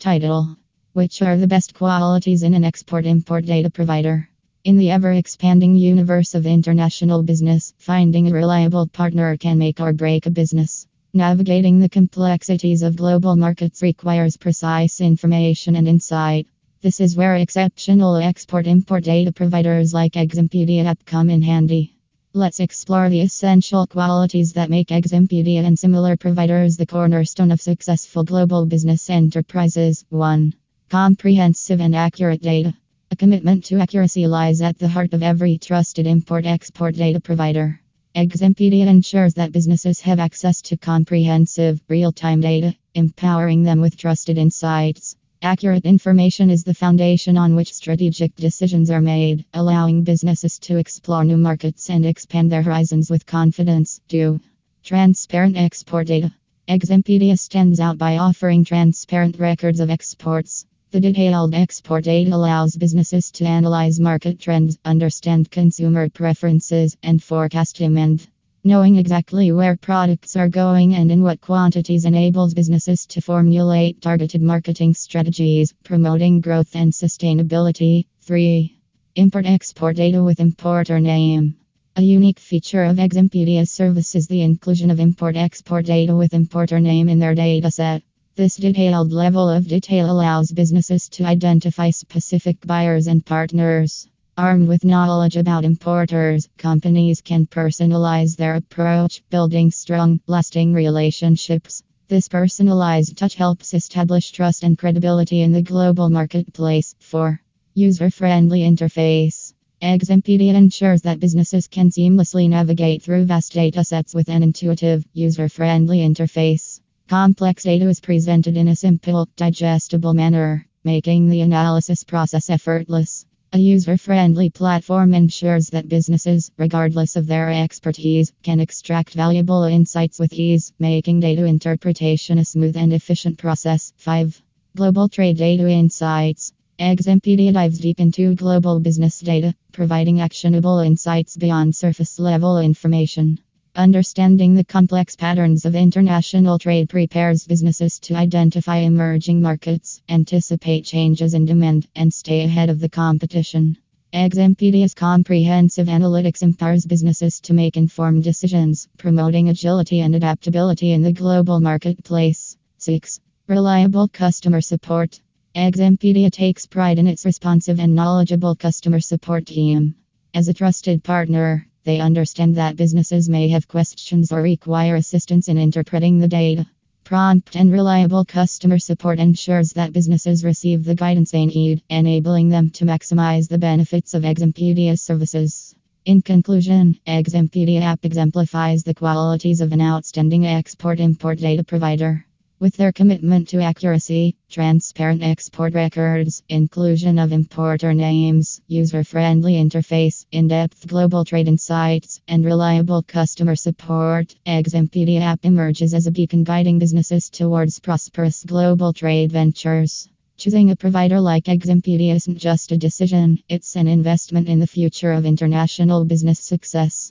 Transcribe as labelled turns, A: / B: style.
A: Title Which are the best qualities in an export import data provider? In the ever expanding universe of international business, finding a reliable partner can make or break a business. Navigating the complexities of global markets requires precise information and insight. This is where exceptional export import data providers like Eximpedia come in handy. Let's explore the essential qualities that make Eximpedia and similar providers the cornerstone of successful global business enterprises. 1. Comprehensive and accurate data. A commitment to accuracy lies at the heart of every trusted import export data provider. Eximpedia ensures that businesses have access to comprehensive, real time data, empowering them with trusted insights. Accurate information is the foundation on which strategic decisions are made, allowing businesses to explore new markets and expand their horizons with confidence. 2. Transparent export data. Eximpedia stands out by offering transparent records of exports. The detailed export data allows businesses to analyze market trends, understand consumer preferences, and forecast demand. Knowing exactly where products are going and in what quantities enables businesses to formulate targeted marketing strategies, promoting growth and sustainability. 3. Import export data with importer name. A unique feature of Eximpedia's service is the inclusion of import export data with importer name in their dataset. This detailed level of detail allows businesses to identify specific buyers and partners. Armed with knowledge about importers, companies can personalize their approach, building strong, lasting relationships. This personalized touch helps establish trust and credibility in the global marketplace. 4. User friendly interface. Eximpedia ensures that businesses can seamlessly navigate through vast datasets with an intuitive, user friendly interface. Complex data is presented in a simple, digestible manner, making the analysis process effortless. A user friendly platform ensures that businesses, regardless of their expertise, can extract valuable insights with ease, making data interpretation a smooth and efficient process. 5. Global Trade Data Insights. Eximpedia dives deep into global business data, providing actionable insights beyond surface level information. Understanding the complex patterns of international trade prepares businesses to identify emerging markets, anticipate changes in demand, and stay ahead of the competition. Eximpedia's comprehensive analytics empowers businesses to make informed decisions, promoting agility and adaptability in the global marketplace. 6. Reliable customer support. Eximpedia takes pride in its responsive and knowledgeable customer support team. As a trusted partner, they understand that businesses may have questions or require assistance in interpreting the data. Prompt and reliable customer support ensures that businesses receive the guidance they need, enabling them to maximize the benefits of Eximpedia's services. In conclusion, Eximpedia app exemplifies the qualities of an outstanding export import data provider. With their commitment to accuracy, transparent export records, inclusion of importer names, user friendly interface, in depth global trade insights, and reliable customer support, Eximpedia app emerges as a beacon guiding businesses towards prosperous global trade ventures. Choosing a provider like Eximpedia isn't just a decision, it's an investment in the future of international business success.